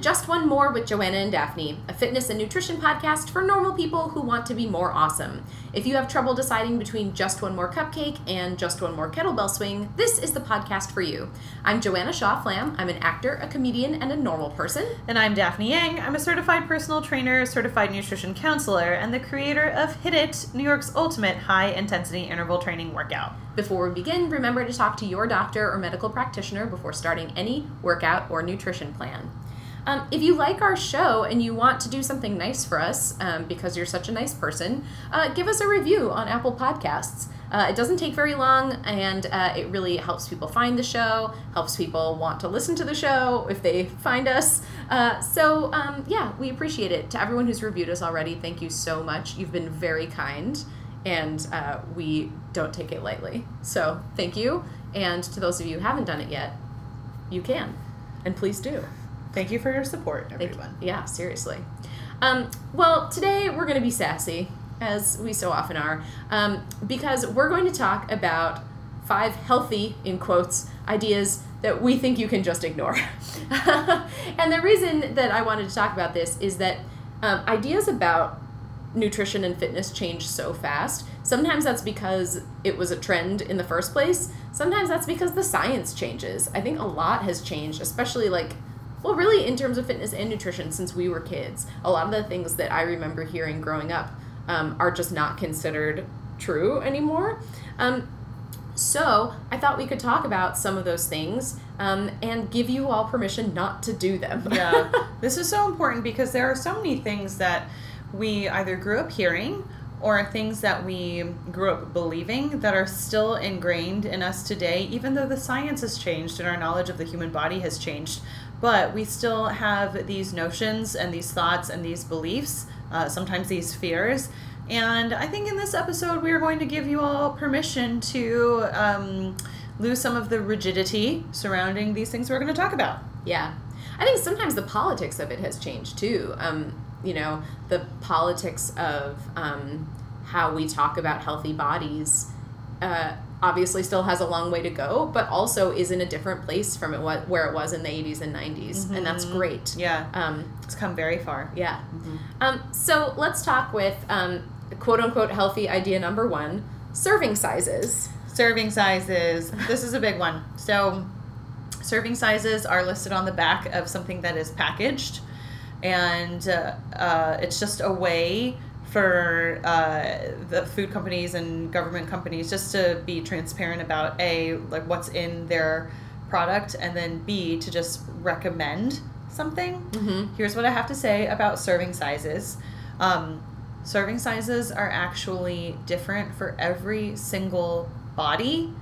Just One More with Joanna and Daphne, a fitness and nutrition podcast for normal people who want to be more awesome. If you have trouble deciding between Just One More Cupcake and Just One More Kettlebell Swing, this is the podcast for you. I'm Joanna Shaw Flamm. I'm an actor, a comedian, and a normal person. And I'm Daphne Yang. I'm a certified personal trainer, certified nutrition counselor, and the creator of Hit It, New York's ultimate high intensity interval training workout. Before we begin, remember to talk to your doctor or medical practitioner before starting any workout or nutrition plan. Um, if you like our show and you want to do something nice for us um, because you're such a nice person, uh, give us a review on Apple Podcasts. Uh, it doesn't take very long and uh, it really helps people find the show, helps people want to listen to the show if they find us. Uh, so, um, yeah, we appreciate it. To everyone who's reviewed us already, thank you so much. You've been very kind and uh, we don't take it lightly. So, thank you. And to those of you who haven't done it yet, you can. And please do. Thank you for your support, everyone. yeah, seriously. Um, well, today we're going to be sassy, as we so often are, um, because we're going to talk about five healthy, in quotes, ideas that we think you can just ignore. and the reason that I wanted to talk about this is that um, ideas about nutrition and fitness change so fast. Sometimes that's because it was a trend in the first place. Sometimes that's because the science changes. I think a lot has changed, especially like well, really, in terms of fitness and nutrition, since we were kids, a lot of the things that I remember hearing growing up um, are just not considered true anymore. Um, so I thought we could talk about some of those things um, and give you all permission not to do them. yeah, this is so important because there are so many things that we either grew up hearing or things that we grew up believing that are still ingrained in us today, even though the science has changed and our knowledge of the human body has changed but we still have these notions and these thoughts and these beliefs, uh, sometimes these fears. And I think in this episode, we are going to give you all permission to um, lose some of the rigidity surrounding these things we're going to talk about. Yeah. I think sometimes the politics of it has changed too. Um, you know, the politics of um, how we talk about healthy bodies. Uh, obviously still has a long way to go, but also is in a different place from it was, where it was in the 80s and 90s, mm-hmm. and that's mm-hmm. great. Yeah, um, it's come very far. Yeah. Mm-hmm. Um, so let's talk with um, quote unquote healthy idea number one: serving sizes. Serving sizes. this is a big one. So, serving sizes are listed on the back of something that is packaged, and uh, uh, it's just a way for uh, the food companies and government companies just to be transparent about a like what's in their product and then b to just recommend something. Mm-hmm. here's what i have to say about serving sizes. Um, serving sizes are actually different for every single body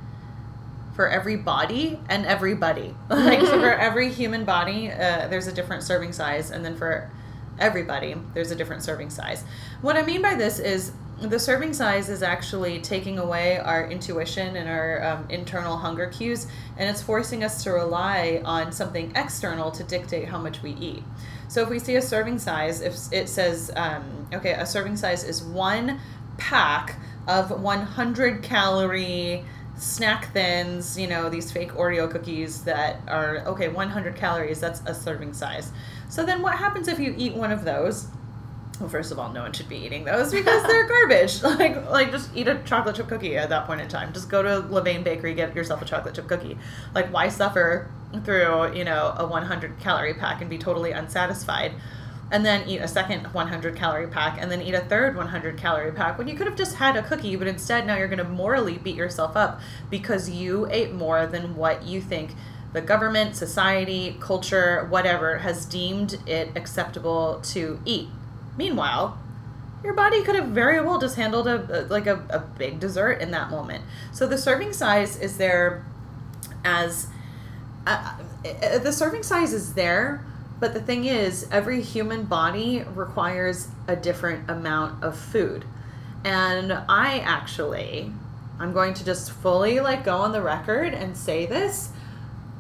for every body and everybody. Like for every human body uh, there's a different serving size and then for everybody, there's a different serving size. What I mean by this is the serving size is actually taking away our intuition and our um, internal hunger cues, and it's forcing us to rely on something external to dictate how much we eat. So if we see a serving size, if it says, um, okay, a serving size is one pack of 100 calorie snack thins, you know, these fake Oreo cookies that are, okay, 100 calories, that's a serving size. So then what happens if you eat one of those? Well, first of all, no one should be eating those because they're garbage. Like, like just eat a chocolate chip cookie at that point in time. Just go to Levain Bakery, get yourself a chocolate chip cookie. Like, why suffer through you know a 100 calorie pack and be totally unsatisfied, and then eat a second 100 calorie pack, and then eat a third 100 calorie pack when you could have just had a cookie, but instead now you're going to morally beat yourself up because you ate more than what you think the government, society, culture, whatever, has deemed it acceptable to eat. Meanwhile, your body could have very well just handled a, like a, a big dessert in that moment. So the serving size is there as uh, uh, the serving size is there, but the thing is, every human body requires a different amount of food. And I actually, I'm going to just fully like go on the record and say this.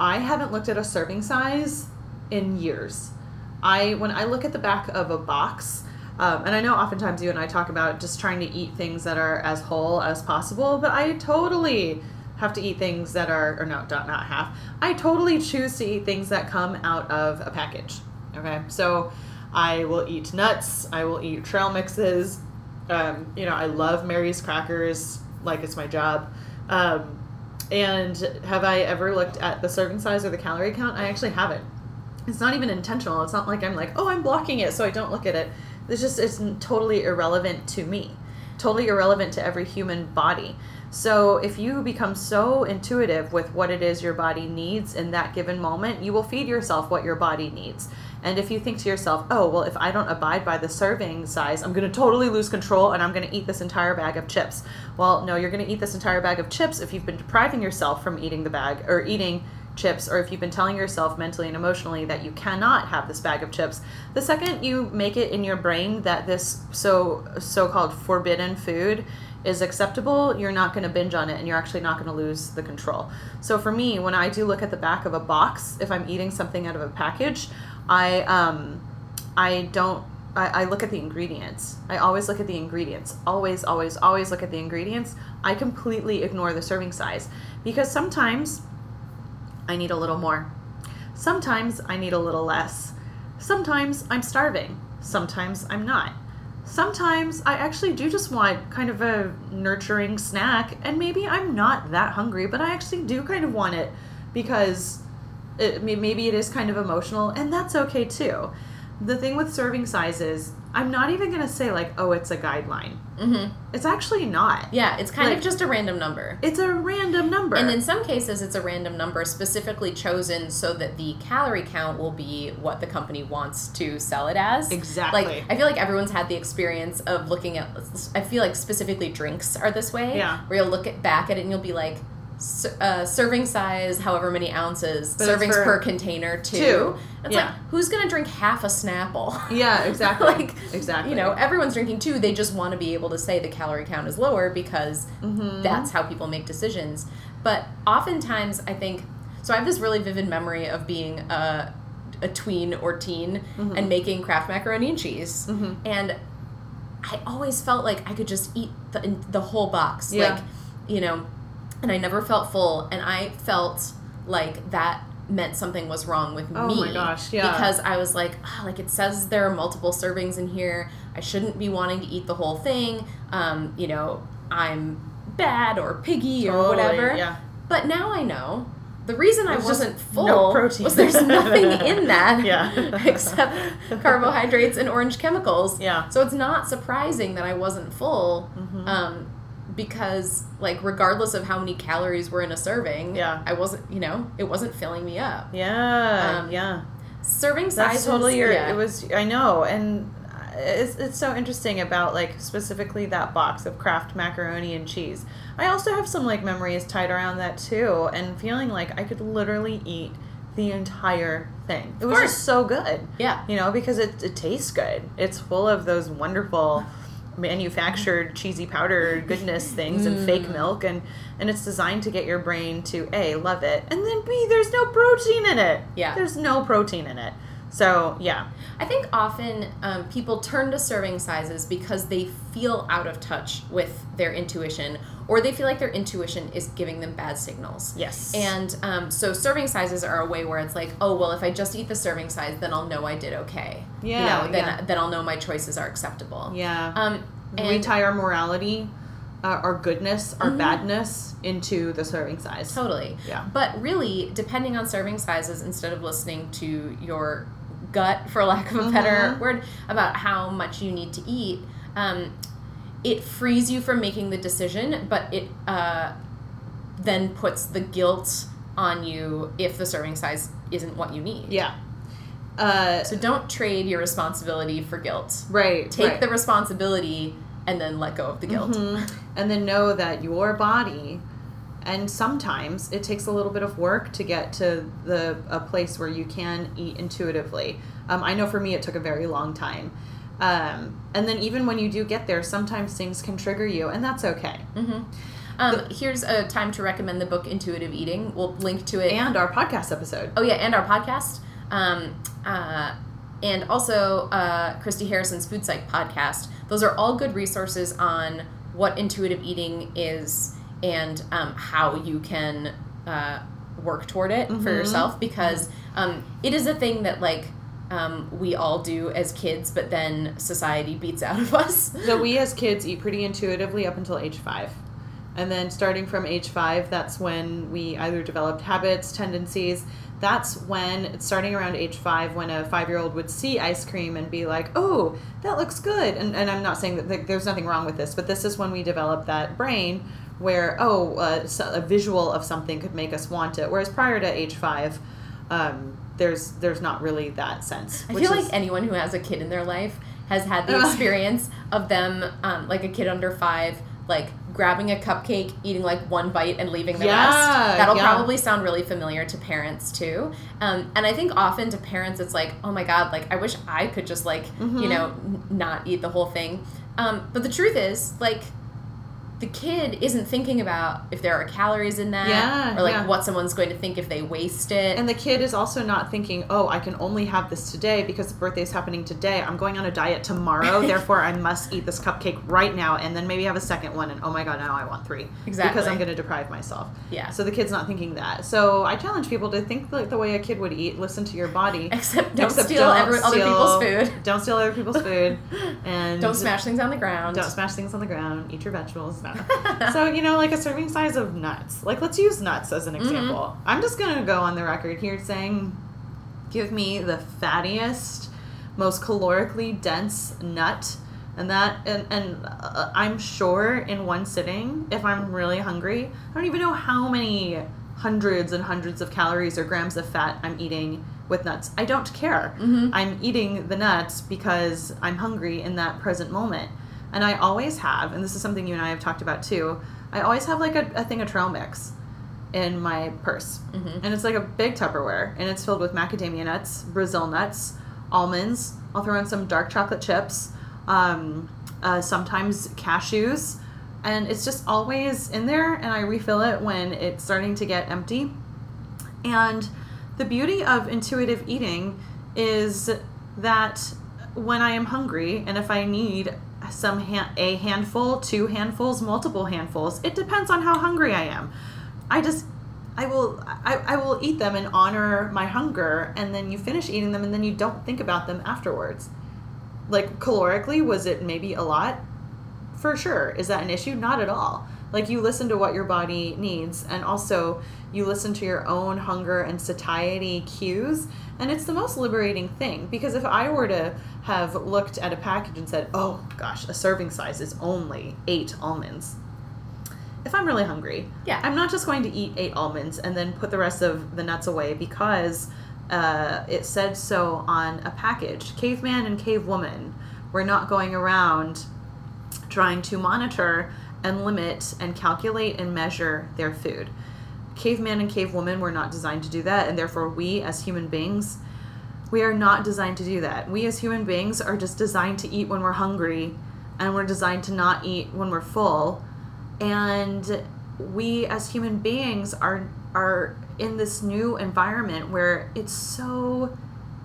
I haven't looked at a serving size in years. I when I look at the back of a box, um, and I know oftentimes you and I talk about just trying to eat things that are as whole as possible, but I totally have to eat things that are or no, not not half. I totally choose to eat things that come out of a package. Okay, so I will eat nuts. I will eat trail mixes. Um, you know, I love Mary's crackers like it's my job. Um, and have I ever looked at the serving size or the calorie count? I actually haven't. It's not even intentional. It's not like I'm like, oh, I'm blocking it so I don't look at it. It's just it's totally irrelevant to me, totally irrelevant to every human body. So if you become so intuitive with what it is your body needs in that given moment, you will feed yourself what your body needs. And if you think to yourself, oh, well, if I don't abide by the serving size, I'm going to totally lose control and I'm going to eat this entire bag of chips. Well, no, you're going to eat this entire bag of chips if you've been depriving yourself from eating the bag or eating chips or if you've been telling yourself mentally and emotionally that you cannot have this bag of chips the second you make it in your brain that this so so-called forbidden food is acceptable you're not going to binge on it and you're actually not going to lose the control so for me when i do look at the back of a box if i'm eating something out of a package i um i don't I, I look at the ingredients. I always look at the ingredients. Always, always, always look at the ingredients. I completely ignore the serving size because sometimes I need a little more. Sometimes I need a little less. Sometimes I'm starving. Sometimes I'm not. Sometimes I actually do just want kind of a nurturing snack, and maybe I'm not that hungry, but I actually do kind of want it because it, maybe it is kind of emotional, and that's okay too. The thing with serving sizes, I'm not even going to say, like, oh, it's a guideline. Mm-hmm. It's actually not. Yeah, it's kind Like- of just a random number. It's a random number. And in some cases, it's a random number specifically chosen so that the calorie count will be what the company wants to sell it as. Exactly. Like, I feel like everyone's had the experience of looking at, I feel like specifically drinks are this way. Yeah. Where you'll look at, back at it and you'll be like, "S- uh, serving size, however many ounces, But servings per container, two. two. It's Yeah. like, who's going to drink half a Snapple? yeah, exactly. like, exactly. You know, everyone's drinking two. They just want to be able to say the calorie count is lower because Mhm. that's how people make decisions. But oftentimes, I think so. I have this really vivid memory of being a, a tween or teen Mhm. and making Kraft macaroni and cheese, Mhm. and I always felt like I could just eat the the whole box, Yeah. like you know, and I never felt full, and I felt like that meant something was wrong with Oh me my gosh, yeah. because I was like, "Ah, like it says there are multiple servings in here. I shouldn't be wanting to eat the whole thing. Um, you know, I'm bad or piggy or Totally, whatever. Yeah. But now I know the reason I wasn't full no protein. was there's nothing in that Yeah. except carbohydrates and orange chemicals. Yeah. So it's not surprising that I wasn't full. Mhm. Um, because like regardless of how many calories were in a serving, Yeah. I wasn't, you know, it wasn't filling me up. Yeah. Um, yeah. Serving That's sizes. totally your. yeah. It was. I know, and it's it's so interesting about like specifically that box of Kraft macaroni and cheese. I also have some like memories tied around that too, and feeling like I could literally eat the entire thing. It was just so good. Yeah. You know, because it, it tastes good. It's full of those wonderful manufactured cheesy powder goodness things and fake Mm. milk and and it's designed to get your brain to A love it and then B there's no protein in it. Yeah. There's no protein in it. So, yeah. I think often um, people turn to serving sizes because they feel out of touch with their intuition, or they feel like their intuition is giving them bad signals. Yes. And um, so serving sizes are a way where it's like, oh well, if I just eat the serving size, then I'll know I did okay. Yeah, You know, then yeah. then I'll know my choices are acceptable. yeah. Um, we tie our morality, uh, our goodness, our Mhm. badness into the serving size. Totally. Yeah. But really, depending on serving sizes, instead of listening to your gut, for lack of a better Mhm. word, about how much you need to eat, um, it frees you from making the decision, but it uh, then puts the guilt on you if the serving size isn't what you need. Yeah. Uh, So don't trade your responsibility for guilt. right. Take right. the responsibility and then let go of the guilt. Mhm. And then know that your body, and sometimes it takes a little bit of work to get to the a place where you can eat intuitively. Um, I know for me it took a very long time. Um, and then even when you do get there, sometimes things can trigger you, and that's okay. hmm Um, here's a time to recommend the book Intuitive Eating. We'll link to it. And our podcast episode. oh yeah, and our podcast. Um, uh, and also uh, Christy Harrison's Food Psych podcast. Those are all good resources on what intuitive eating is and um, how you can uh, work toward it for Mhm. yourself because um, it is a thing that like um, we all do as kids, but then society beats out of us. So we as kids eat pretty intuitively up until age five. And then starting from age five, that's when we either developed habits, tendencies. That's when, starting around age five, when a five year old would see ice cream and be like, oh, that looks good. And, and I'm not saying that like, there's nothing wrong with this, but this is when we develop that brain where, oh, uh, so a visual of something could make us want it. Whereas prior to age five, um, there's there's not really that sense. I feel is- like anyone who has a kid in their life has had the experience of them, um, like a kid under five, like grabbing a cupcake, eating like one bite, and leaving the Yeah, rest. That'll yeah. probably sound really familiar to parents too. Um, and I think often to parents, it's like, oh my god, like I wish I could just like Mhm. you know n- not eat the whole thing. Um, but the truth is, like. The kid isn't thinking about if there are calories in that, Yeah, or like yeah. what someone's going to think if they waste it. And the kid is also not thinking, oh, I can only have this today because the birthday is happening today. I'm going on a diet tomorrow, therefore I must eat this cupcake right now and then maybe have a second one and oh my god, now I want three. Exactly. Because I'm going to deprive myself. yeah. So the kid's not thinking that. So I challenge people to think like the way a kid would eat, listen to your body. Except don't Except steal don't every, other steal- people's food. Don't steal other people's food. And Don't smash things on the ground. Don't smash things on the ground. Eat your vegetables. No. so you know, like a serving size of nuts. Like let's use nuts as an Mm-hmm. example. I'm just gonna go on the record here saying, give me the fattiest, most calorically dense nut, and that and and uh, I'm sure in one sitting, if I'm really hungry, I don't even know how many hundreds and hundreds of calories or grams of fat I'm eating with nuts. I don't care. Mhm. I'm eating the nuts because I'm hungry in that present moment. And I always have, and this is something you and I have talked about too, I always have like a, a thing of trail mix in my purse. Mhm. And it's like a big Tupperware, and it's filled with macadamia nuts, Brazil nuts, almonds. I'll throw in some dark chocolate chips, um, uh, sometimes cashews. And it's just always in there, and I refill it when it's starting to get empty. And the beauty of intuitive eating is that when I am hungry and if I need some ha- a handful, two handfuls, multiple handfuls, it depends on how hungry I am. I just I will I, I will eat them and honor my hunger and then you finish eating them and then you don't think about them afterwards. Like calorically, was it maybe a lot? For sure. Is that an issue? Not at all. Like you listen to what your body needs and also you listen to your own hunger and satiety cues and it's the most liberating thing because if I were to have looked at a package and said, "Oh gosh, a serving size is only 8 almonds." If I'm really hungry, Yeah. I'm not just going to eat 8 almonds and then put the rest of the nuts away because uh, it said so on a package. Caveman and cavewoman were not going around trying to monitor and limit and calculate and measure their food. Caveman and cavewoman were not designed to do that, and therefore we as human beings, we are not designed to do that. We as human beings are just designed to eat when we're hungry, and we're designed to not eat when we're full. And we as human beings are are in this new environment where it's so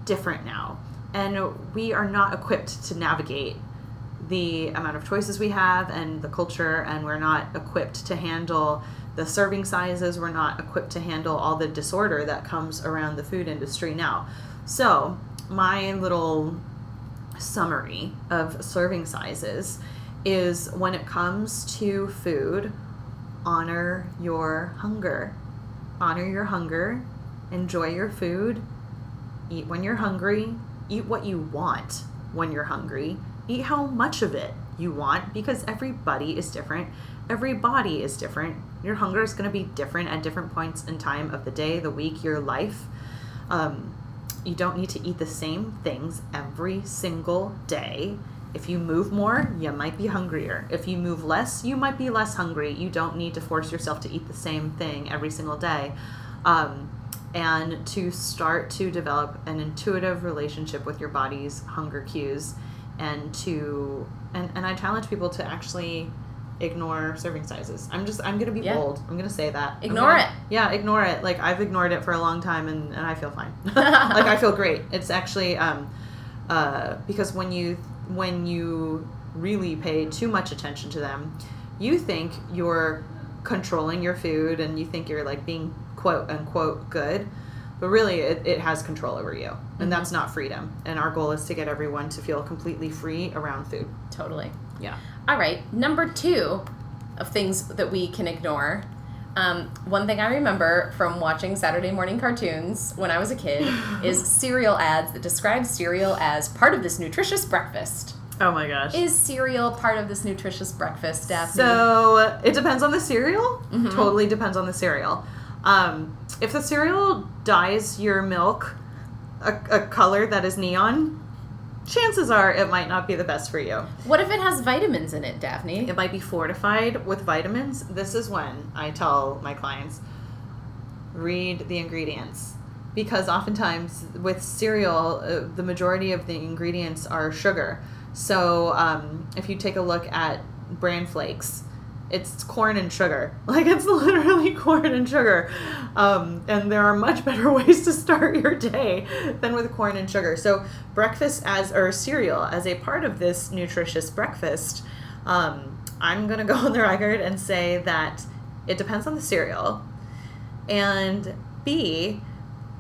different now, and we are not equipped to navigate the amount of choices we have and the culture and we're not equipped to handle the serving sizes. We're not equipped to handle all the disorder that comes around the food industry now. So my little summary of serving sizes is when it comes to food honor your hunger. Honor your hunger. Enjoy your food. Eat when you're hungry. Eat what you want when you're hungry eat how much of it you want because everybody is different. Every body is different. Your hunger is going to be different at different points in time of the day the week your life. Um, you don't need to eat the same things every single day. If you move more you might be hungrier. If you move less you might be less hungry. You don't need to force yourself to eat the same thing every single day. Um, and to start to develop an intuitive relationship with your body's hunger cues and to and, and i challenge people to actually ignore serving sizes. I'm just i'm gonna be Yeah. bold. I'm gonna say that Ignore gonna- it. yeah ignore it. Like i've ignored it for a long time and, and i feel fine. Like i feel great. It's actually um uh because when you when you really pay too much attention to them you think you're controlling your food and you think you're like being quote unquote good but really it, it has control over you and that's not freedom and our goal is to get everyone to feel completely free around food Totally. yeah All right, number two of things that we can ignore. Um, one thing I remember from watching Saturday morning cartoons when I was a kid is cereal ads that describe cereal as part of this nutritious breakfast. oh my gosh Is cereal part of this nutritious breakfast, Daphne? So it depends on the cereal. Totally depends on the cereal. Um, if the cereal dyes your milk a, a color that is neon, chances are it might not be the best for you. what if it has vitamins in it, Daphne? It might be fortified with vitamins. This is when I tell my clients read the ingredients. Because oftentimes with cereal, uh, the majority of the ingredients are sugar. So um, if you take a look at bran flakes, it's corn and sugar. Like it's literally corn and sugar. Um, and there are much better ways to start your day than with corn and sugar. So breakfast as or cereal as a part of this nutritious breakfast, um, I'm gonna go on the record and say that it depends on the cereal. And B,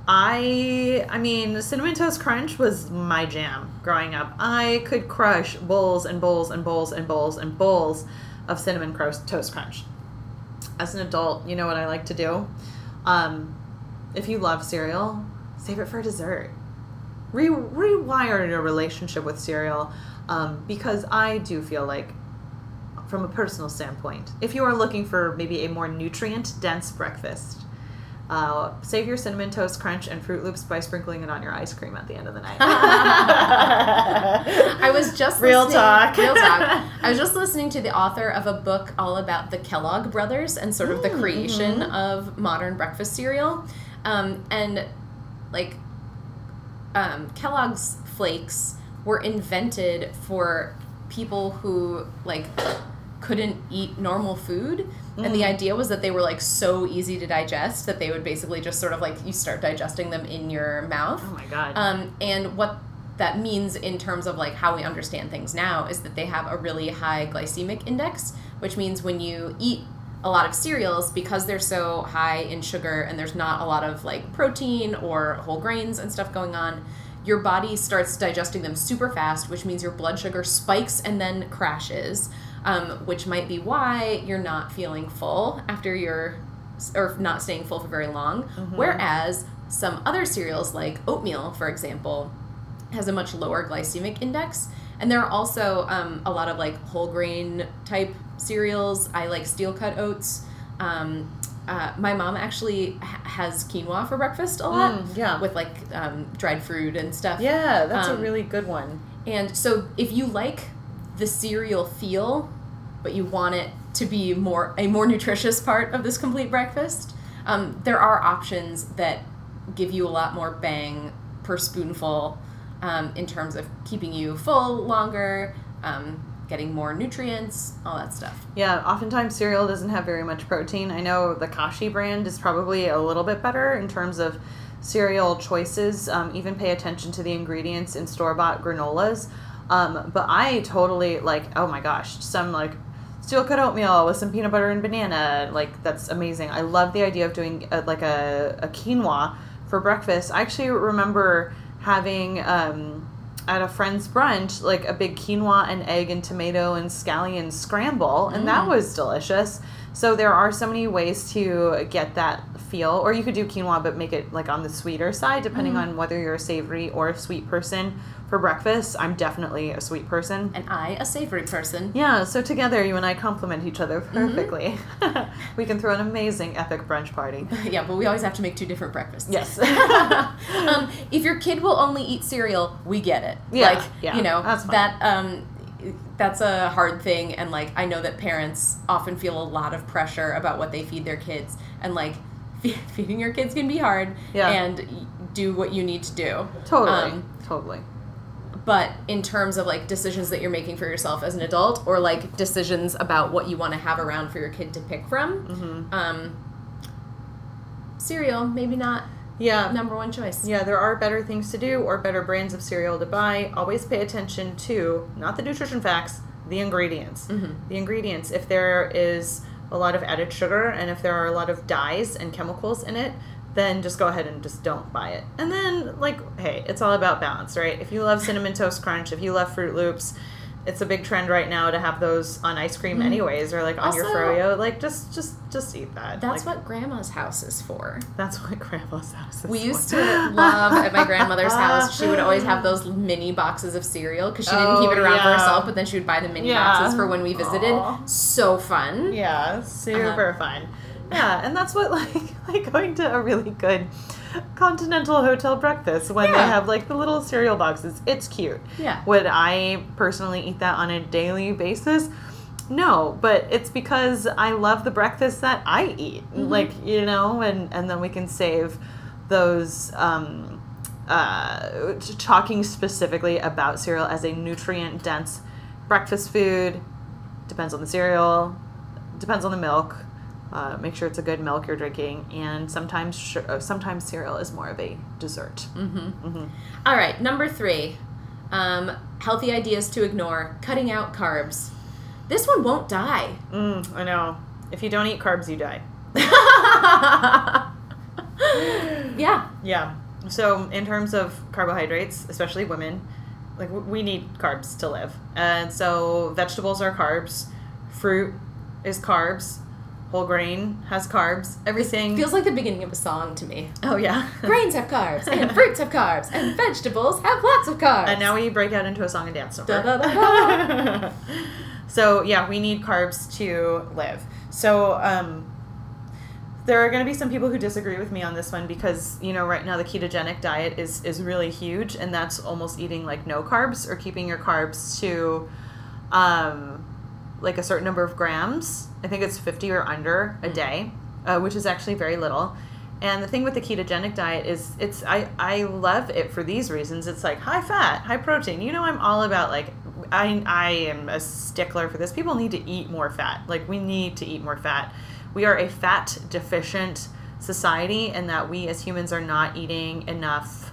I I mean, cinnamon toast crunch was my jam growing up. I could crush bowls and bowls and bowls and bowls and bowls of cinnamon toast crunch. As an adult, you know what I like to do. Um, if you love cereal, save it for dessert. Re- rewire your relationship with cereal um, because I do feel like, from a personal standpoint, if you are looking for maybe a more nutrient dense breakfast, uh, save your cinnamon toast crunch and Froot Loops by sprinkling it on your ice cream at the end of the night. I was just Real listening- talk. Real talk. I was just listening to the author of a book all about the Kellogg brothers and sort of the Mm, creation mhm. of modern breakfast cereal, um, and like um, Kellogg's flakes were invented for people who like couldn't eat normal food and the Mm. idea was that they were like so easy to digest that they would basically just sort of like you start digesting them in your mouth oh my god. um, and what that means in terms of like how we understand things now is that they have a really high glycemic index, which means when you eat a lot of cereals, because they're so high in sugar and there's not a lot of like protein or whole grains and stuff going on, your body starts digesting them super fast, which means your blood sugar spikes and then crashes, um, which might be why you're not feeling full after you're or not staying full for very long. Whereas some other cereals, like oatmeal, for example, has a much lower glycemic index. And there are also um, a lot of like whole grain type cereals. I like steel cut oats. Um, uh, my mom actually ha- has quinoa for breakfast a lot Mm, yeah. with like um, dried fruit and stuff. yeah, that's um, a really good one. And so if you like cereal feel, but you want it to be more a more nutritious part of this complete breakfast, um, there are options that give you a lot more bang per spoonful um, in terms of keeping you full longer, um, getting more nutrients, all that stuff. Yeah, oftentimes cereal doesn't have very much protein. I know the Kashi brand is probably a little bit better in terms of cereal choices. Um, even pay attention to the ingredients in store bought granolas. Um, but I totally like, oh my gosh, some like steel cut oatmeal with some peanut butter and banana. Like, that's amazing. I love the idea of doing a, like a, a quinoa for breakfast. I actually remember having. Um, at a friend's brunch, like a big quinoa and egg and tomato and scallion scramble, and that Mm. was delicious. So there are so many ways to get that feel, or you could do quinoa but make it like on the sweeter side, depending on whether you're a savory or a sweet person. For breakfast, I'm definitely a sweet person. And I, a savory person. Yeah, so together you and I complement each other perfectly. we can throw an amazing epic brunch party. yeah, but we always have to make two different breakfasts. Yes. um, if your kid will only eat cereal, we get it. Yeah, like yeah, you know that's fine. that um, that's a hard thing, and like I know that parents often feel a lot of pressure about what they feed their kids, and like fe- feeding your kids can be hard. Yeah. and do what you need to do. totally. Um, totally. but in terms of like decisions that you're making for yourself as an adult, or like decisions about what you want to have around for your kid to pick from, hmm um, cereal maybe not Yeah. number one choice. Yeah, there are better things to do or better brands of cereal to buy. Always pay attention to not the nutrition facts, the ingredients. Mhm. The ingredients. If there is a lot of added sugar and if there are a lot of dyes and chemicals in it, then just go ahead and just don't buy it. And then, like, hey, it's all about balance, right? If you love Cinnamon Toast Crunch, if you love Froot Loops, it's a big trend right now to have those on ice cream Mhm. anyways or like on your Also- froyo like just just just eat that That's Like, what grandma's house is for. that's what grandma's house is for. We used for. to love at my grandmother's house. She would always have those mini boxes of cereal because she didn't Oh, keep it around for herself, but then she would buy the mini Yeah. boxes for when we visited. Aw. So fun. Yeah, super Uh-huh. fun. Yeah, and that's what like like going to a really good continental hotel breakfast when they have like the little cereal boxes. It's cute. Yeah. Would I personally eat that on a daily basis? No, but it's because I love the breakfast that I eat. Mhm. Like, you know, and and then we can save those um uh talking specifically about cereal as a nutrient dense breakfast food depends on the cereal depends on the milk uh, make sure it's a good milk you're drinking and sometimes sh- uh, sometimes cereal is more of a dessert Mm-hmm. hmm All right, number three. Um, healthy ideas to ignore. Cutting out carbs. This one won't die. mm, i know if you don't eat carbs you die yeah. yeah so in terms of carbohydrates especially women like we need carbs to live and so vegetables are carbs fruit is carbs whole grain has carbs everything Feels like the beginning of a song to me. oh yeah Grains have carbs, and fruits have carbs, and vegetables have lots of carbs. And now we break out into a song and dance number. So yeah, we need carbs to live. So um, there are going to be some people who disagree with me on this one because you know right now the ketogenic diet is is really huge, and that's almost eating like no carbs or keeping your carbs to um, like a certain number of grams. I think it's fifty or under a Mm. day, uh, which is actually very little. And the thing with the ketogenic diet is it's I, I love it for these reasons. It's like high fat, high protein. You know I'm all about like I I am a stickler for this. People need to eat more fat. Like we need to eat more fat. We are a fat deficient society and that we as humans are not eating enough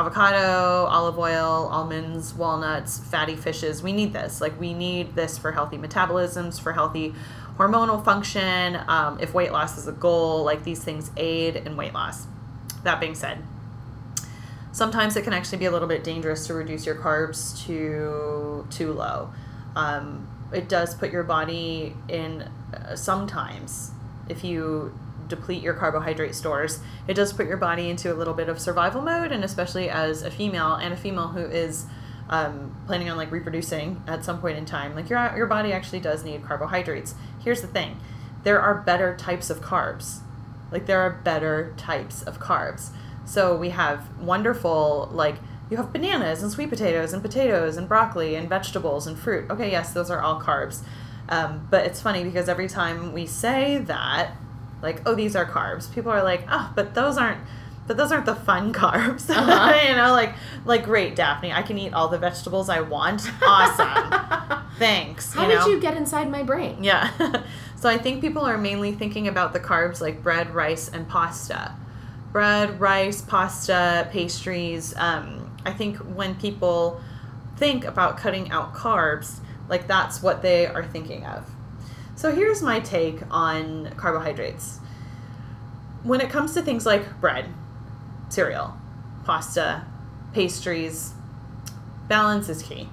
avocado, olive oil, almonds, walnuts, fatty fishes. We need this. Like we need this for healthy metabolisms, for healthy hormonal function. Um, if weight loss is a goal, like these things aid in weight loss. That being said, sometimes it can actually be a little bit dangerous to reduce your carbs to too low. Um, it does put your body in uh, sometimes if you deplete your carbohydrate stores, it does put your body into a little bit of survival mode, and especially as a female and a female who is um, planning on like reproducing at some point in time, like your your body actually does need carbohydrates. Here's the thing: there are better types of carbs. Like there are better types of carbs. So we have wonderful like you have bananas and sweet potatoes and potatoes and broccoli and vegetables and fruit. Okay, yes, those are all carbs. Um, but it's funny because every time we say that, like, oh, these are carbs, people are like, oh, but those aren't. But those aren't the fun carbs, Uh-huh. you know. Like, like great, Daphne. I can eat all the vegetables I want. Awesome. Thanks. How you know? did you get inside my brain? Yeah. so I think people are mainly thinking about the carbs like bread, rice, and pasta. Bread, rice, pasta, pastries. Um, I think when people think about cutting out carbs, like that's what they are thinking of. So here's my take on carbohydrates. When it comes to things like bread, cereal, pasta, pastries, balance is key.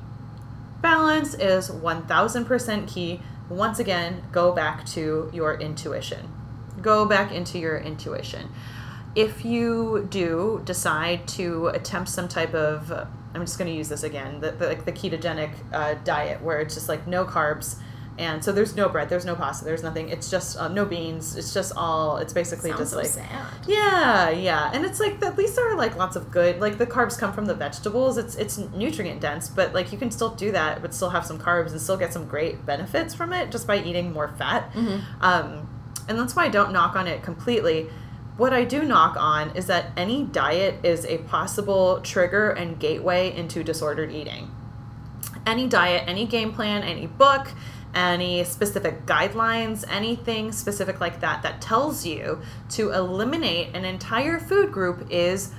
Balance is 1000% key. Once again, go back to your intuition. Go back into your intuition. If you do decide to attempt some type of, I'm just going to use this again, the, the, like the ketogenic uh, diet where it's just like no carbs. And so there's no bread, there's no pasta, there's nothing. It's just uh, no beans. It's just all, it's basically Sounds just so like sad. yeah, yeah, and it's like at least there are like lots of good like the carbs come from the vegetables. It's it's nutrient dense, but like you can still do that, but still have some carbs and still get some great benefits from it just by eating more fat. Mhm. Um, and that's why I don't knock on it completely. What I do knock on is that any diet is a possible trigger and gateway into disordered eating. Any diet, any game plan, any book, any specific guidelines, anything specific like that that tells you to eliminate an entire food group is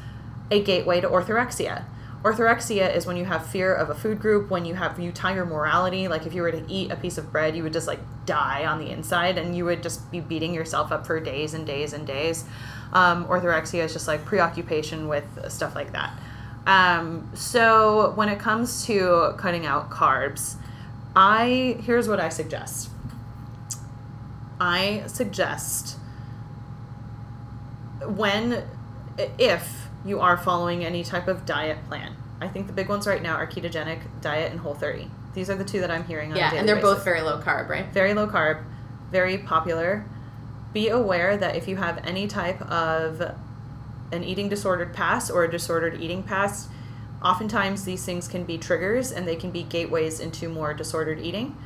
a gateway to orthorexia. Orthorexia is when you have fear of a food group, when you have you tie your morality, like if you were to eat a piece of bread, you would just like die on the inside and you would just be beating yourself up for days and days and days. Um, orthorexia is just like preoccupation with stuff like that. Um, so when it comes to cutting out carbs, I here's what I suggest. I suggest when if you are following any type of diet plan. I think the big ones right now are ketogenic diet and whole 30. These are the two that I'm hearing Yeah, and they're basis both very low carb, right? very low carb, very popular. Be aware that if you have any type of an eating disordered past or a disordered eating past, oftentimes these things can be triggers and they can be gateways into more disordered eating.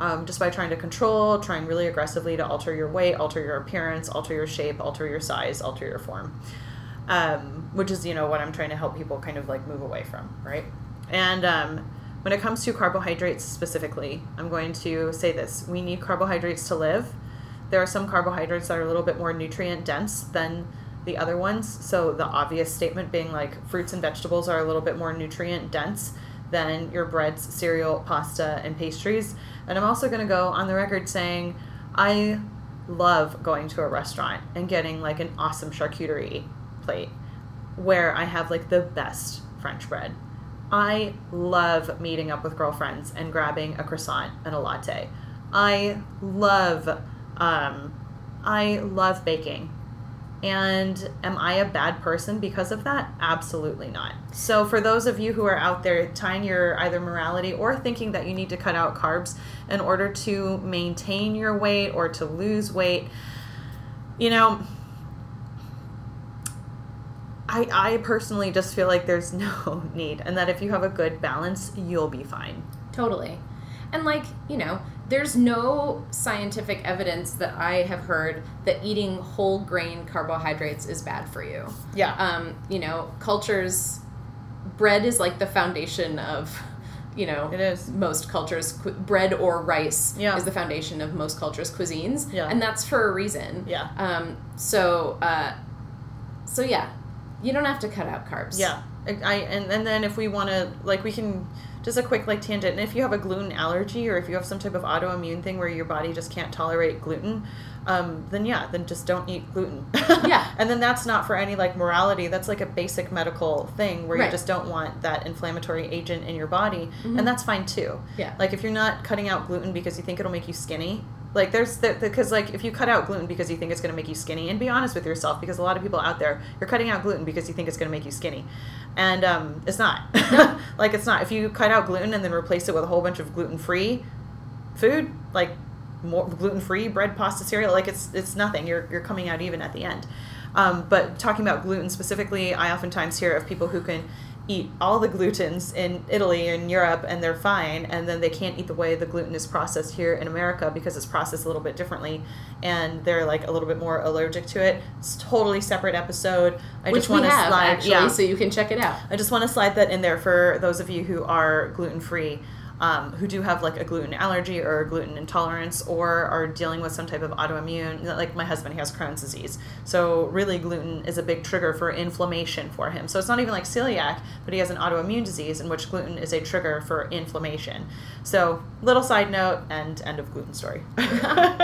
Um, just by trying to control, trying really aggressively to alter your weight, alter your appearance, alter your shape, alter your size, alter your form, um, which is you know what I'm trying to help people kind of like move away from, right? And um, when it comes to carbohydrates specifically, I'm going to say this: we need carbohydrates to live. There are some carbohydrates that are a little bit more nutrient dense than the other ones. So the obvious statement being like fruits and vegetables are a little bit more nutrient dense than your breads, cereal, pasta, and pastries. And I'm also going to go on the record saying I love going to a restaurant and getting like an awesome charcuterie plate where I have like the best French bread. I love meeting up with girlfriends and grabbing a croissant and a latte. I love um, I love baking. And am I a bad person because of that? Absolutely not. So, for those of you who are out there tying your either morality or thinking that you need to cut out carbs in order to maintain your weight or to lose weight, you know, I, I personally just feel like there's no need, and that if you have a good balance, you'll be fine. Totally. And like, you know, there's no scientific evidence that I have heard that eating whole grain carbohydrates is bad for you. Yeah. Um, you know, cultures bread is like the foundation of you know It is. most cultures cu- bread or rice Yeah. is the foundation of most cultures cuisines Yeah. and that's for a reason Yeah. um so uh so yeah you don't have to cut out carbs Yeah, I, I and and then if we want to like we can just a quick like tangent. And if you have a gluten allergy or if you have some type of autoimmune thing where your body just can't tolerate gluten, um, then yeah, then just don't eat gluten. Yeah. and then that's not for any like morality. That's like a basic medical thing where you just don't want that inflammatory agent in your body, Mhm. and that's fine too. Yeah. Like if you're not cutting out gluten because you think it'll make you skinny. Like there's the because like if you cut out gluten because you think it's going to make you skinny, and be honest with yourself because a lot of people out there you're cutting out gluten because you think it's going to make you skinny, and um, it's not. like it's not. If you cut out gluten and then replace it with a whole bunch of gluten free food, like more gluten free bread, pasta, cereal, like it's it's nothing. You're you're coming out even at the end. Um, but talking about gluten specifically, I oftentimes hear of people who can eat all the glutens in Italy and Europe and they're fine, and then they can't eat the way the gluten is processed here in America because it's processed a little bit differently, and they're like a little bit more allergic to it. It's totally separate episode. I which just want to slide, actually yeah. so you can check it out I just want to slide that in there for those of you who are gluten free, um, who do have like a gluten allergy or a gluten intolerance, or are dealing with some type of autoimmune. Like my husband, he has Crohn's disease, so really gluten is a big trigger for inflammation for him. So it's not even like celiac, but he has an autoimmune disease in which gluten is a trigger for inflammation. So little side note and end of gluten story.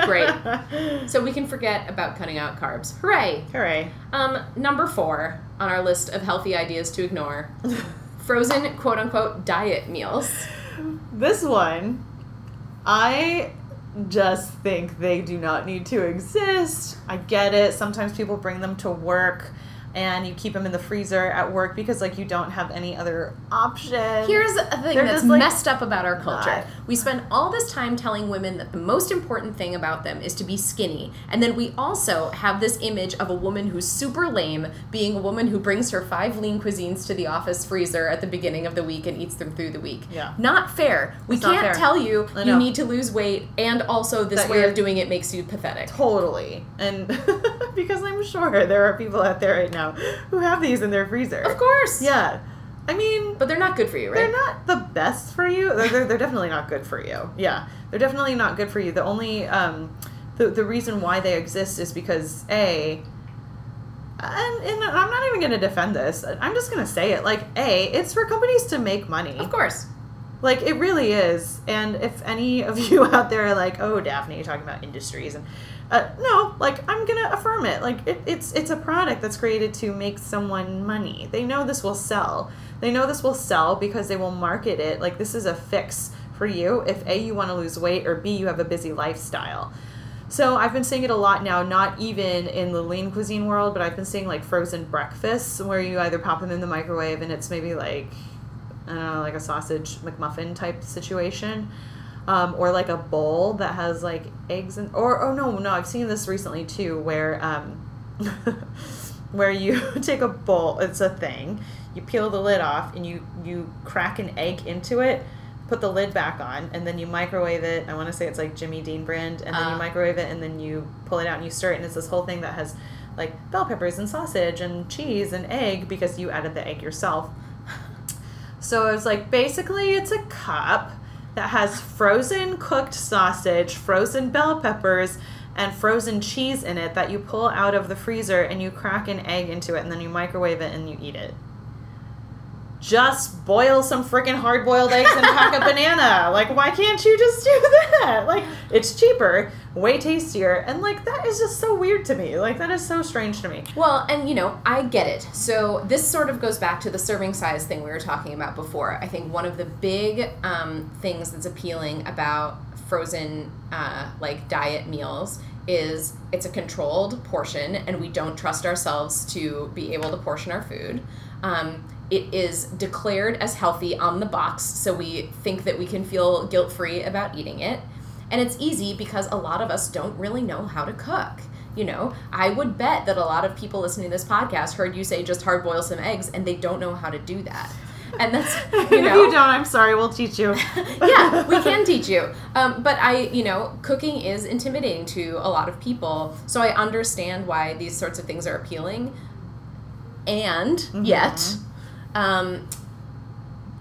Great. so we can forget about cutting out carbs hooray Hooray! um number four on our list of healthy ideas to ignore frozen quote unquote diet meals This one, I just think they do not need to exist. I get it. Sometimes people bring them to work and you keep them in the freezer at work because like you don't have any other option. Here's a thing They're that's just, like, messed up about our culture. not. We spend all this time telling women that the most important thing about them is to be skinny. And then we also have this image of a woman who's super lame being a woman who brings her five lean cuisines to the office freezer at the beginning of the week and eats them through the week. Yeah. Not fair. We It's can't fair. tell you you need to lose weight and also this That way of doing it makes you pathetic. totally. And because I'm sure there are people out there right now who have these in their freezer. Of course. Yeah. I mean, But they're not good for you, right? They're not the best for you. They're, they're, they're definitely not good for you. Yeah, they're definitely not good for you. The only um, the the reason why they exist is because a. And, and I'm not even going to defend this. I'm just going to say it. Like, A, it's for companies to make money. Of course. Like it really is. And if any of you out there are like, "Oh, Daphne, you're talking about industries," and uh, no, like I'm gonna affirm it. Like it, it's it's a product that's created to make someone money. They know this will sell. They know this will sell because they will market it. Like this is a fix for you if a you want to lose weight or b you have a busy lifestyle. So I've been seeing it a lot now, not even in the lean cuisine world, but I've been seeing like frozen breakfasts where you either pop them in the microwave and it's maybe like I don't know, like a sausage McMuffin type situation. Um, or like a bowl that has like eggs and or oh no no I've seen this recently too where um, where you take a bowl it's a thing you peel the lid off and you you crack an egg into it put the lid back on and then you microwave it I want to say it's like Jimmy Dean brand and then Uh. you microwave it and then you pull it out and you stir it and it's this whole thing that has like bell peppers and sausage and cheese and egg because you added the egg yourself so it was like basically it's a cup that has frozen cooked sausage, frozen bell peppers, and frozen cheese in it that you pull out of the freezer and you crack an egg into it and then you microwave it and you eat it. Just boil some freaking hard boiled eggs and pack a banana. Like, why can't you just do that? Like, it's cheaper, way tastier, and like, that is just so weird to me. Like, that is so strange to me. Well, and you know, I get it. So this sort of goes back to the serving size thing we were talking about before. I think one of the big um, things that's appealing about frozen uh, like diet meals is it's a controlled portion, and we don't trust ourselves to be able to portion our food. Um, it is declared as healthy on the box, so we think that we can feel guilt free about eating it. And it's easy because a lot of us don't really know how to cook. You know, I would bet that a lot of people listening to this podcast heard you say just hard boil some eggs and they don't know how to do that. And that's, you know. if you don't, I'm sorry, we'll teach you. yeah, we can teach you. Um, but I, you know, cooking is intimidating to a lot of people. So I understand why these sorts of things are appealing. And yet, um,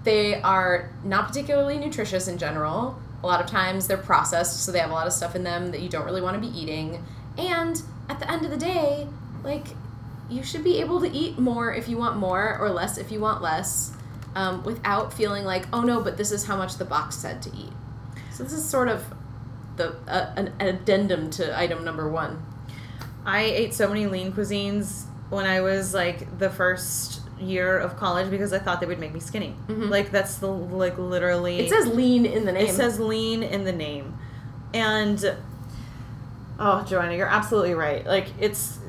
they are not particularly nutritious in general. A lot of times they're processed, so they have a lot of stuff in them that you don't really want to be eating. And at the end of the day, like, you should be able to eat more if you want more, or less if you want less, um, without feeling like, oh no, but this is how much the box said to eat. So this is sort of the uh, an addendum to item number one. I ate so many lean cuisines when I was like the first year of college because I thought they would make me skinny. Mm-hmm. Like that's the like literally It says lean in the name. it says lean in the name. And oh, Joanna, you're absolutely right. Like it's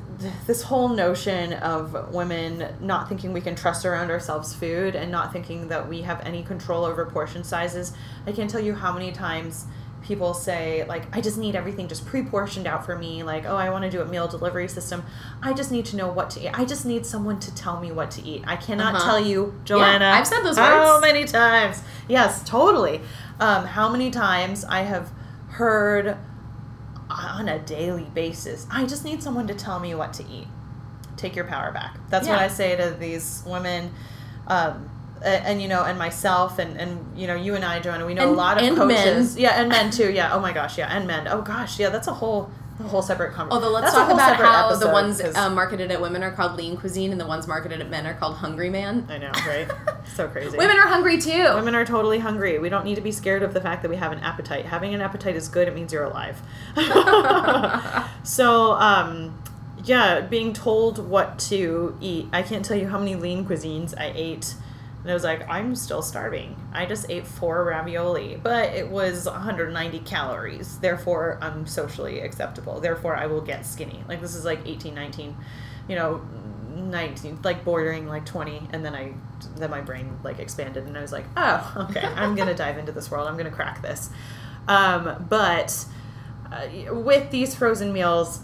this whole notion of women not thinking we can trust around ourselves food and not thinking that we have any control over portion sizes. I can't tell you how many times people say like I just need everything just pre-portioned out for me like oh I want to do a meal delivery system. I just need to know what to eat. I just need someone to tell me what to eat. I cannot Uh-huh. tell you Joanna I've said those how words. many times? Yes totally. Um, how many times I have heard on a daily basis I just need someone to tell me what to eat. Take your power back. That's what I say to these women um, and, and you know and myself and and you know you and I Joanna we know And- a lot of and coaches yeah and men too yeah oh my gosh yeah and men oh gosh yeah that's a whole a whole separate conversation Although let's that's talk about how the ones um, marketed at women are called lean cuisine and the ones marketed at men are called hungry man. I know right so crazy Women are hungry too. Women are totally hungry. We don't need to be scared of the fact that we have an appetite. Having an appetite is good. It means you're alive. so, um, yeah, being told what to eat. I can't tell you how many lean cuisines I ate. And I was like, I'm still starving. I just ate four ravioli, but it was 190 calories. Therefore, I'm socially acceptable. Therefore, I will get skinny. Like, this is like 18, 19, you know, 19, like bordering like 20. And then I, then my brain like expanded and I was like, oh, okay, I'm going to dive into this world. I'm going to crack this. Um, but uh, with these frozen meals,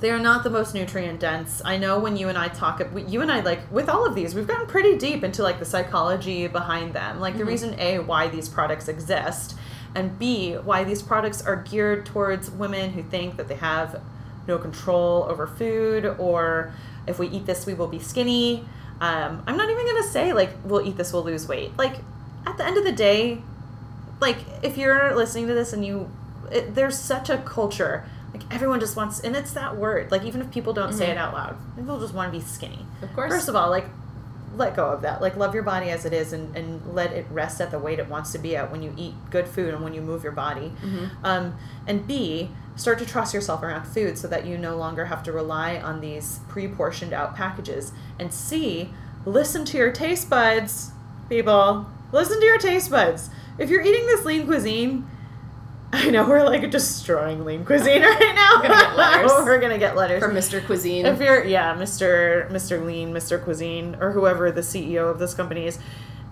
they are not the most nutrient dense. I know when you and I talk, you and I like with all of these, we've gotten pretty deep into like the psychology behind them, like the reason a why these products exist, and b why these products are geared towards women who think that they have no control over food or if we eat this we will be skinny. Um, I'm not even gonna say like we'll eat this we'll lose weight. Like at the end of the day, like if you're listening to this and you it, there's such a culture like everyone just wants and it's that word like even if people don't say it out loud they'll just want to be skinny Of course. first of all like let go of that. Like love your body as it is and, and let it rest at the weight it wants to be at when you eat good food and when you move your body. Um, and B, start to trust yourself around food so that you no longer have to rely on these pre-portioned out packages. And C, listen to your taste buds, people. Listen to your taste buds. If you're eating this lean cuisine, I know we're like destroying lean cuisine right now. We're gonna get letters. we're gonna get letters. For Mr. Cuisine. If you're yeah, Mr. Mr. Lean, Mr. Cuisine, or whoever the CEO of this company is,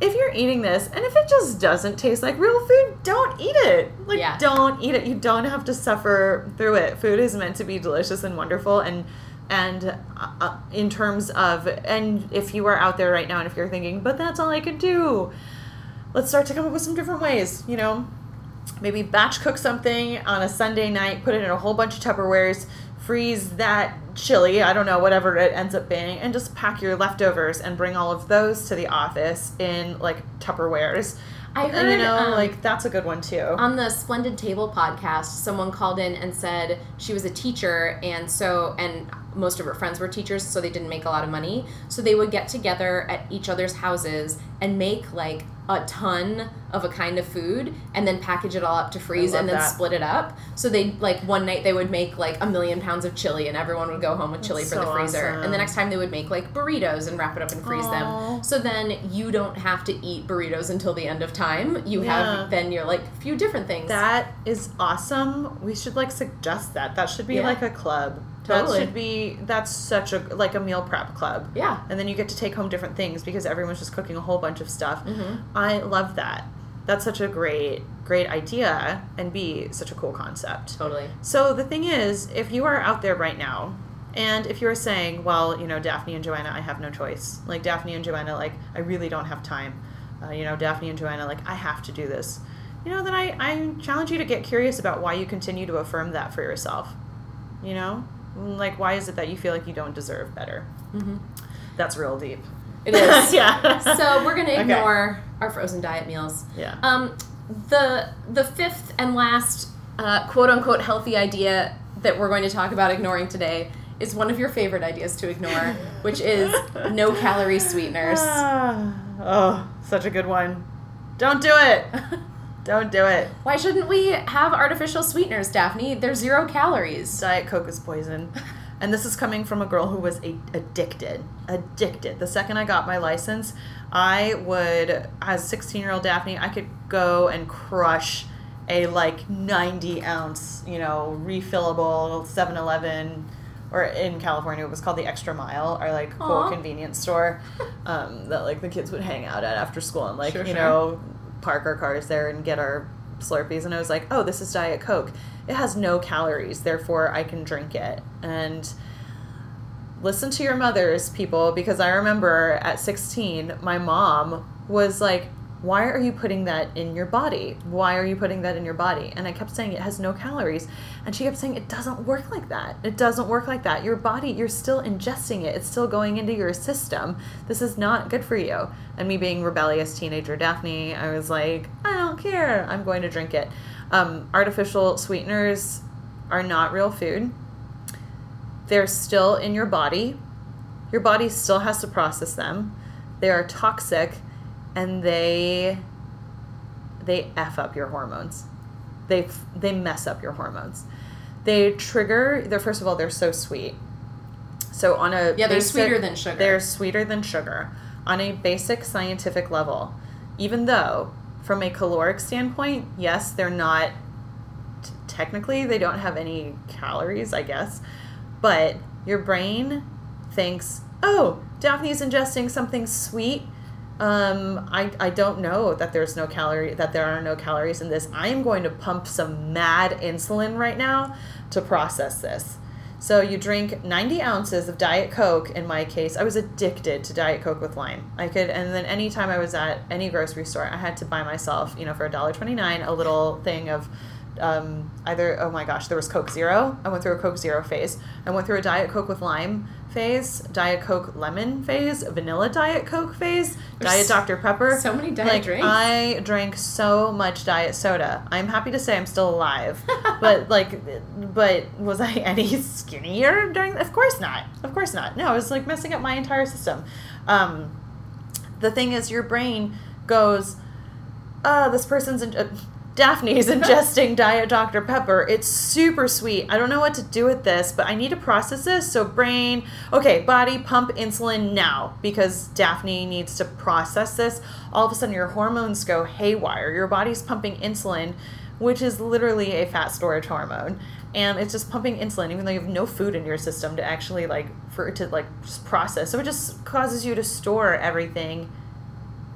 if you're eating this and if it just doesn't taste like real food, don't eat it. Like Yeah. don't eat it. You don't have to suffer through it. Food is meant to be delicious and wonderful and and uh, uh, in terms of and if you are out there right now and if you're thinking, but that's all I can do. Let's start to come up with some different ways, you know maybe batch cook something on a Sunday night, put it in a whole bunch of Tupperwares, freeze that chili, I don't know, whatever it ends up being, and just pack your leftovers and bring all of those to the office in like Tupperwares. I and you heard, know, um, like that's a good one too. on the Splendid Table podcast, someone called in and said she was a teacher, and so and most of her friends were teachers, so they didn't make a lot of money. So they would get together at each other's houses and make like a ton of a kind of food, and then package it all up to freeze, and then that. split it up. So they like one night they would make like a million pounds of chili, and everyone would go home with chili That's for the so freezer. And the next time they would make like burritos and wrap it up and freeze Aw. them. So then you don't have to eat burritos until the end of time. You Yeah. have then you're like a few different things. That is awesome. We should like suggest that. That should be Yeah. like a club. Totally. That should be that's such a like a meal prep club. Yeah. And then you get to take home different things because everyone's just cooking a whole bunch of stuff. Mhm. I love that. That's such a great great idea and be such a cool concept. Totally. So the thing is, if you are out there right now, and if you're saying, well, you know, Daphne and Joanna, I have no choice. Like Daphne and Joanna, like I really don't have time. Uh, you know, Daphne and Joanna, like I have to do this. You know, then I, I challenge you to get curious about why you continue to affirm that for yourself. You know, like why is it that you feel like you don't deserve better? Mm-hmm. That's real deep. It is. yeah. so we're gonna Okay. ignore our frozen diet meals. Yeah. Um, the the fifth and last uh, quote unquote healthy idea that we're going to talk about ignoring today is one of your favorite ideas to ignore, which is no calorie sweeteners. Ah, oh, such a good one. Don't do it. Don't do it. Why shouldn't we have artificial sweeteners, Daphne? They're zero calories. Diet Coke is poison. And this is coming from a girl who was a- addicted. Addicted. The second I got my license, I would, as 16 year old Daphne, I could go and crush a like 90 ounce, you know, refillable 7 Eleven, or in California, it was called the Extra Mile, or like cool convenience store um, that like the kids would hang out at after school and like, Sure, you sure. know, park our cars there and get our Slurpees. And I was like, oh, this is Diet Coke. It has no calories, therefore I can drink it. And listen to your mothers, people, because I remember at 16, my mom was like, why are you putting that in your body? Why are you putting that in your body? And I kept saying it has no calories. And she kept saying it doesn't work like that. It doesn't work like that. Your body, you're still ingesting it. It's still going into your system. This is not good for you. And me being rebellious teenager Daphne, I was like, I don't care. I'm going to drink it. Um, artificial sweeteners are not real food they're still in your body. Your body still has to process them. They are toxic and they they f up your hormones. They they mess up your hormones. They trigger. They're first of all they're so sweet. So on a Yeah, they're basic- sweeter than sugar. They're sweeter than sugar on a basic scientific level. Even though from a caloric standpoint, yes, they're not t- technically they don't have any calories, I guess. But your brain thinks, "Oh, Daphne's ingesting something sweet. Um, I, I don't know that there's no calorie that there are no calories in this. I am going to pump some mad insulin right now to process this." So you drink 90 ounces of Diet Coke. In my case, I was addicted to Diet Coke with lime. I could, and then anytime I was at any grocery store, I had to buy myself, you know, for $1.29, a little thing of um, either oh my gosh there was coke zero i went through a coke zero phase i went through a diet coke with lime phase diet coke lemon phase vanilla diet coke phase There's diet dr pepper. so many diet like drinks. i drank so much diet soda. I'm happy to say i'm still alive. But like but was i any skinnier during of course not. Of course not. No it was like messing up my entire system. Um the thing is, your brain goes, "Uh, this person's in- uh, Daphne's ingesting Diet Dr Pepper. It's super sweet. I don't know what to do with this, but I need to process this. So brain, okay, body pump insulin now because Daphne needs to process this. All of a sudden, your hormones go haywire. Your body's pumping insulin." Which is literally a fat storage hormone and it's just pumping insulin even though you have no food in your system to actually like for it to like process so it just causes you to store everything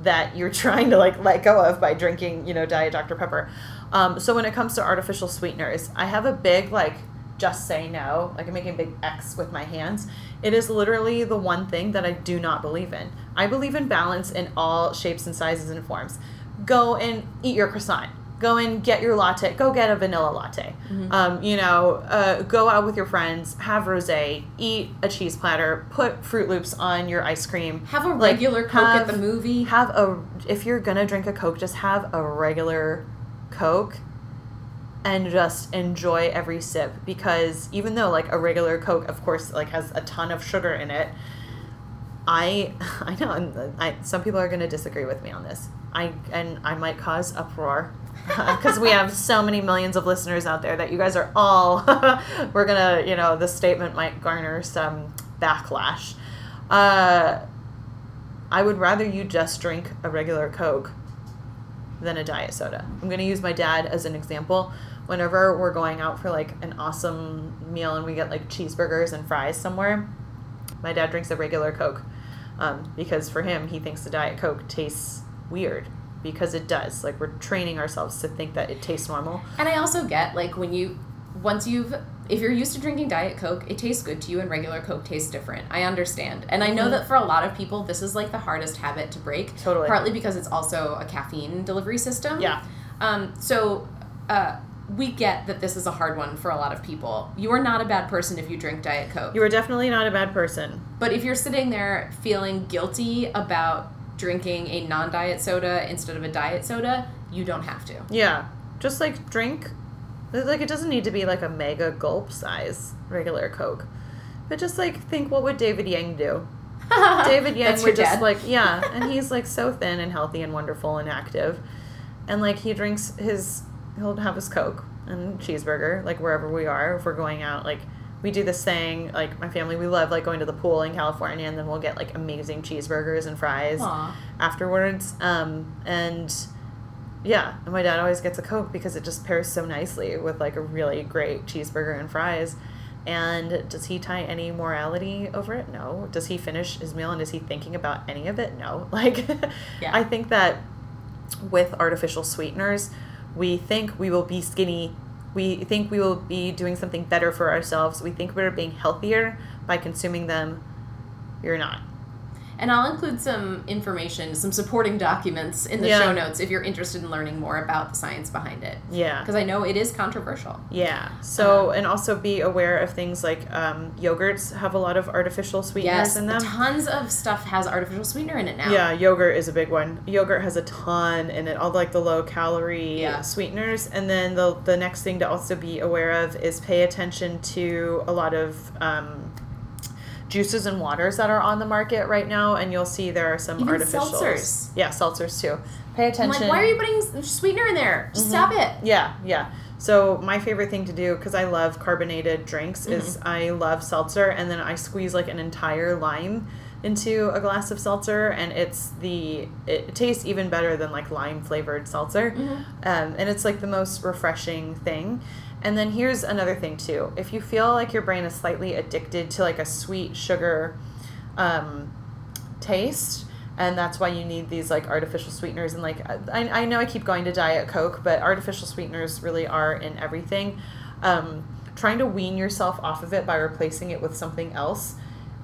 that you're trying to like let go of by drinking you know diet dr pepper. Um, so when it comes to artificial sweeteners i have a big like just say no like i'm making a big x with my hands. It is literally the one thing that i do not believe in. I believe in balance in all shapes and sizes and forms. Go and eat your croissant go and get your latte. Go get a vanilla latte. Mm-hmm. um, you know uh, go out with your friends have rosé eat a cheese platter put Froot Loops on your ice cream. Have a Like, regular Coke at the movie. have a if you're gonna drink a coke just have a regular coke and just enjoy every sip. Because even though like a regular coke of course like has a ton of sugar in it i i know and I, some people are gonna disagree with me on this. I and i might cause uproar because we have so many millions of listeners out there that you guys are all we're gonna you know this statement might garner some backlash uh I would rather you just drink a regular Coke than a diet soda. I'm to use my dad as an example. Whenever we're going out for like an awesome meal and we get like cheeseburgers and fries somewhere, my dad drinks a regular Coke um, because for him, he thinks the diet Coke tastes weird because it does. Like we're training ourselves to think that it tastes normal. And I also get like when you once you've if you're used to drinking diet coke, it tastes good to you and regular coke tastes different. I understand. And I know Mhm. that for a lot of people this is like the hardest habit to break. Totally. Partly because it's also a caffeine delivery system. Yeah. Um so uh we get that this is a hard one for a lot of people. You are not a bad person if you drink Diet Coke. You are definitely not a bad person. But if you're sitting there feeling guilty about drinking a non diet soda instead of a diet soda, you don't have to. Yeah. Just like drink like it doesn't need to be like a mega gulp size regular Coke. But just like think what would David Yang do? David Yang would just dad. like yeah, and he's like so thin and healthy and wonderful and active. And like he drinks his he'll have his Coke and cheeseburger, like wherever we are, if we're going out, like we do this thing, like my family, we love like going to the pool in California and then we'll get like amazing cheeseburgers and fries Aw. afterwards. Um, and yeah, and my dad always gets a Coke because it just pairs so nicely with like a really great cheeseburger and fries. And does he tie any morality over it? No. Does he finish his meal and is he thinking about any of it? No. Like, Yeah. I think that with artificial sweeteners, we think we will be skinny. We think we will be doing something better for ourselves. We think we're being healthier by consuming them. You're not. And I'll include some information, some supporting documents in the Yeah. show notes if you're interested in learning more about the science behind it. Yeah. Because I know it is controversial. Yeah. So, Um, and also be aware of things like um, yogurts have a lot of artificial sweeteners Yes, in them. tons of stuff has artificial sweetener in it now. Yeah, yogurt is a big one. Yogurt has a ton in it, all like the low calorie Yeah. sweeteners. And then the the next thing to also be aware of is pay attention to a lot of um, juices and waters that are on the market right now, and you'll see there are some Even artificial seltzers. Yeah, seltzers too. Pay I'm attention. like, why are you putting sweetener in there? Just stop it. Yeah, yeah. So my favorite thing to do because I love carbonated drinks is Mm-hmm. I love seltzer and then I squeeze like an entire lime into a glass of seltzer and it's the it tastes even better than like lime flavored seltzer Mhm. um, and it's like the most refreshing thing and then here's another thing too. If you feel like your brain is slightly addicted to like a sweet sugar um, taste and that's why you need these like artificial sweeteners and like I, I know i keep going to diet coke but artificial sweeteners really are in everything. Um, trying to wean yourself off of it by replacing it with something else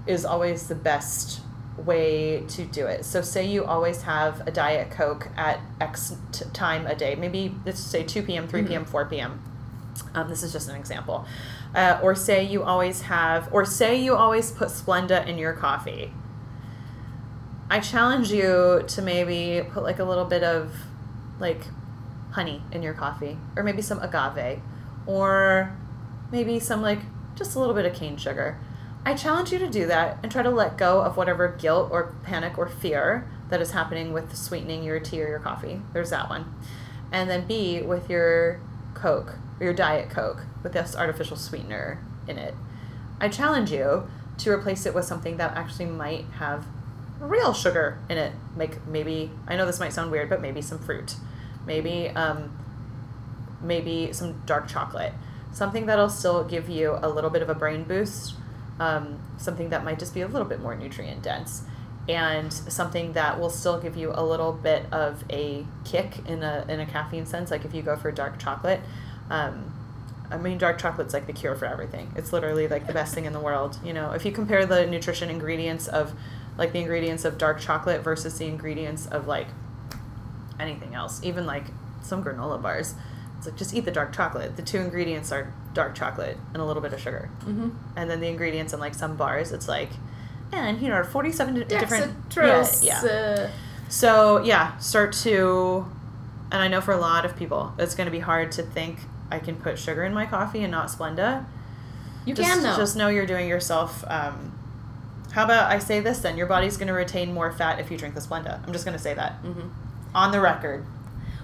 is always the best way to do it. So say you always have a diet coke at x t- time a day. Maybe let's say 2 p.m 3 p.m 4 p.m um, this is just an example uh, or say you always have or say you always put splenda in your coffee I challenge you to maybe put like a little bit of like honey in your coffee or maybe some agave or maybe some like just a little bit of cane sugar. I challenge you to do that and try to let go of whatever guilt or panic or fear that is happening with sweetening your tea or your coffee. There's that one. And then B, with your Coke, or your Diet Coke, with this artificial sweetener in it. I challenge you to replace it with something that actually might have real sugar in it. Like maybe, I know this might sound weird, but maybe some fruit. Maybe, um, maybe some dark chocolate. Something that'll still give you a little bit of a brain boost. Um, something that might just be a little bit more nutrient dense and something that will still give you a little bit of a kick in a in a caffeine sense. Like if you go for dark chocolate, um, I mean dark chocolate's like the cure for everything. It's literally like the best thing in the world. You know, if you compare the nutrition ingredients of like the ingredients of dark chocolate versus the ingredients of like anything else, even like some granola bars. It's like just eat the dark chocolate. The two ingredients are dark chocolate and a little bit of sugar, Mm-hmm. and then the ingredients in like some bars, it's like, and you know, forty-seven di- different. Dextrose. Yeah, yeah. So yeah, start to, and I know for a lot of people, it's going to be hard to think I can put sugar in my coffee and not Splenda. you just, can though. Just know you're doing yourself. Um, how about I say this then? Your body's going to retain more fat if you drink the Splenda. I'm just going to say that hmm on the record.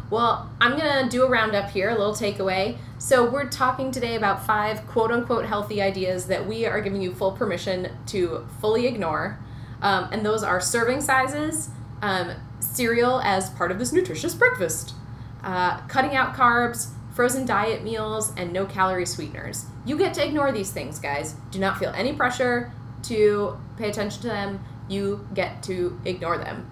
Well, I'm going to do a roundup here, a little takeaway. So, we're talking today about five quote unquote healthy ideas that we are giving you full permission to fully ignore. Um, and those are serving sizes, um, cereal as part of this nutritious breakfast, uh, cutting out carbs, frozen diet meals, and no calorie sweeteners. You get to ignore these things, guys. Do not feel any pressure to pay attention to them. You get to ignore them.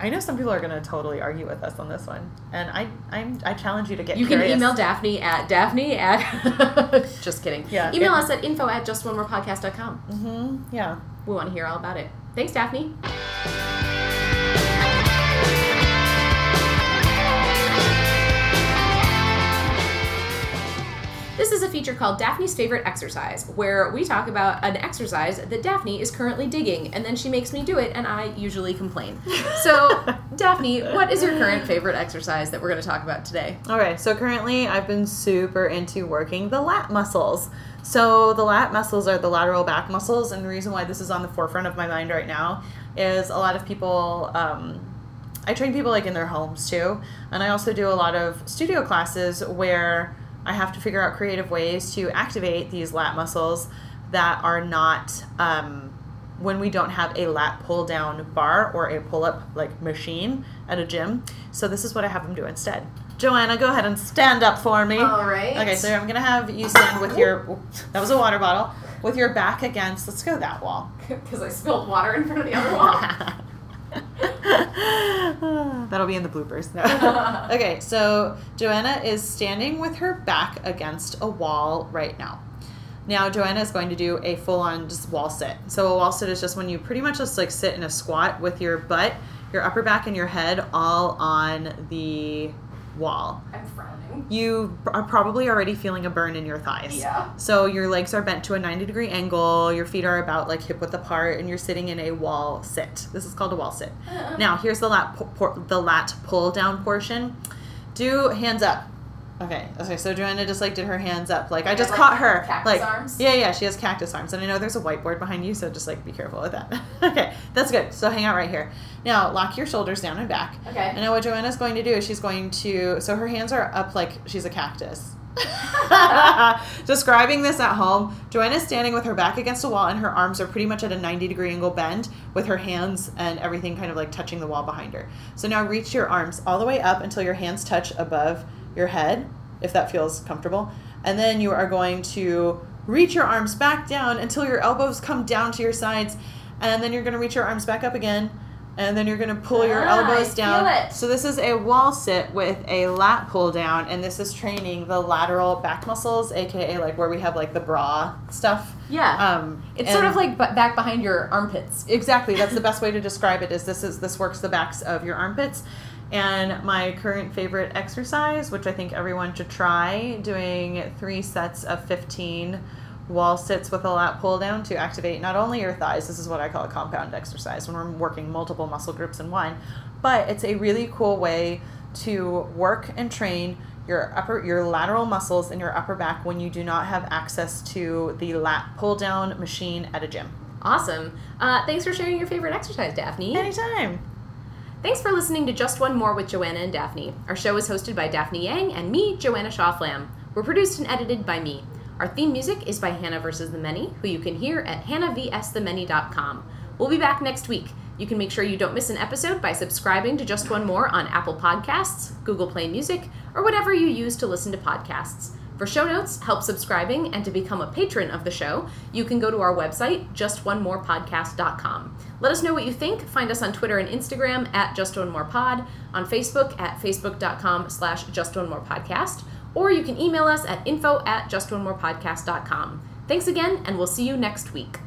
I know some people are going to totally argue with us on this one, and I I'm, I challenge you to get. You curious. can email Daphne at Daphne at. just kidding. Yeah, Email us at info at justonemorepodcast.com. Mm-hmm. Yeah. We want to hear all about it. Thanks, Daphne. This is a feature called Daphne's Favorite Exercise, where we talk about an exercise that Daphne is currently digging, and then she makes me do it, and I usually complain. So, Daphne, what is your current favorite exercise that we're going to talk about today? Okay, so currently I've been super into working the lat muscles. So the lat muscles are the lateral back muscles, and the reason why this is on the forefront of my mind right now is a lot of people. Um, I train people like in their homes too, and I also do a lot of studio classes where I have to figure out creative ways to activate these lat muscles that are not um, when we don't have a lat pull down bar or a pull up like machine at a gym. So this is what I have them do instead. Joanna, go ahead and stand up for me. All right. Okay, so I'm gonna have you stand with your that was a water bottle with your back against. Let's go that wall. Because I spilled water in front of the other wall. That'll be in the bloopers. No. okay, so Joanna is standing with her back against a wall right now. Now Joanna is going to do a full-on just wall sit. So a wall sit is just when you pretty much just like sit in a squat with your butt, your upper back, and your head all on the wall. I'm frowning. You are probably already feeling a burn in your thighs. Yeah. So your legs are bent to a 90 degree angle, your feet are about like hip width apart, and you're sitting in a wall sit. This is called a wall sit. Now, here's the lat, pu- por- the lat pull down portion. Do hands up. Okay, okay, so Joanna just like did her hands up. Like I just like, caught her. cactus like arms? Yeah, yeah, she has cactus arms. And I know there's a whiteboard behind you, so just like be careful with that. okay, that's good. So hang out right here. Now lock your shoulders down and back. Okay. And now what Joanna's going to do is she's going to so her hands are up like she's a cactus. Describing this at home, Joanna's standing with her back against a wall and her arms are pretty much at a 90 degree angle bend with her hands and everything kind of like touching the wall behind her. So now reach your arms all the way up until your hands touch above your head, if that feels comfortable. And then you are going to reach your arms back down until your elbows come down to your sides. And then you're going to reach your arms back up again. And then you're going to pull your Ah, elbows down. So this is a wall sit with a lat pull down, and this is training the lateral back muscles, aka like where we have like the bra stuff. Yeah. Um, it's sort of like b- back behind your armpits. exactly. That's the best way to describe it. Is this is this works the backs of your armpits. And my current favorite exercise, which I think everyone should try, doing three sets of 15 wall sits with a lat pull down to activate not only your thighs, this is what I call a compound exercise when we're working multiple muscle groups in one, but it's a really cool way to work and train your upper your lateral muscles in your upper back when you do not have access to the lat pull down machine at a gym. Awesome. Uh, thanks for sharing your favorite exercise, Daphne. Anytime. Thanks for listening to Just One More with Joanna and Daphne. Our show is hosted by Daphne Yang and me, Joanna Shaw Flamm. We're produced and edited by me. Our theme music is by Hannah vs. the Many, who you can hear at hannahvsthemany.com. We'll be back next week. You can make sure you don't miss an episode by subscribing to Just One More on Apple Podcasts, Google Play Music, or whatever you use to listen to podcasts. For show notes, help subscribing, and to become a patron of the show, you can go to our website, justonemorepodcast.com. Let us know what you think. Find us on Twitter and Instagram at justonemorepod, on Facebook at facebook.com slash justonemorepodcast, or you can email us at info at justonemorepodcast.com. Thanks again, and we'll see you next week.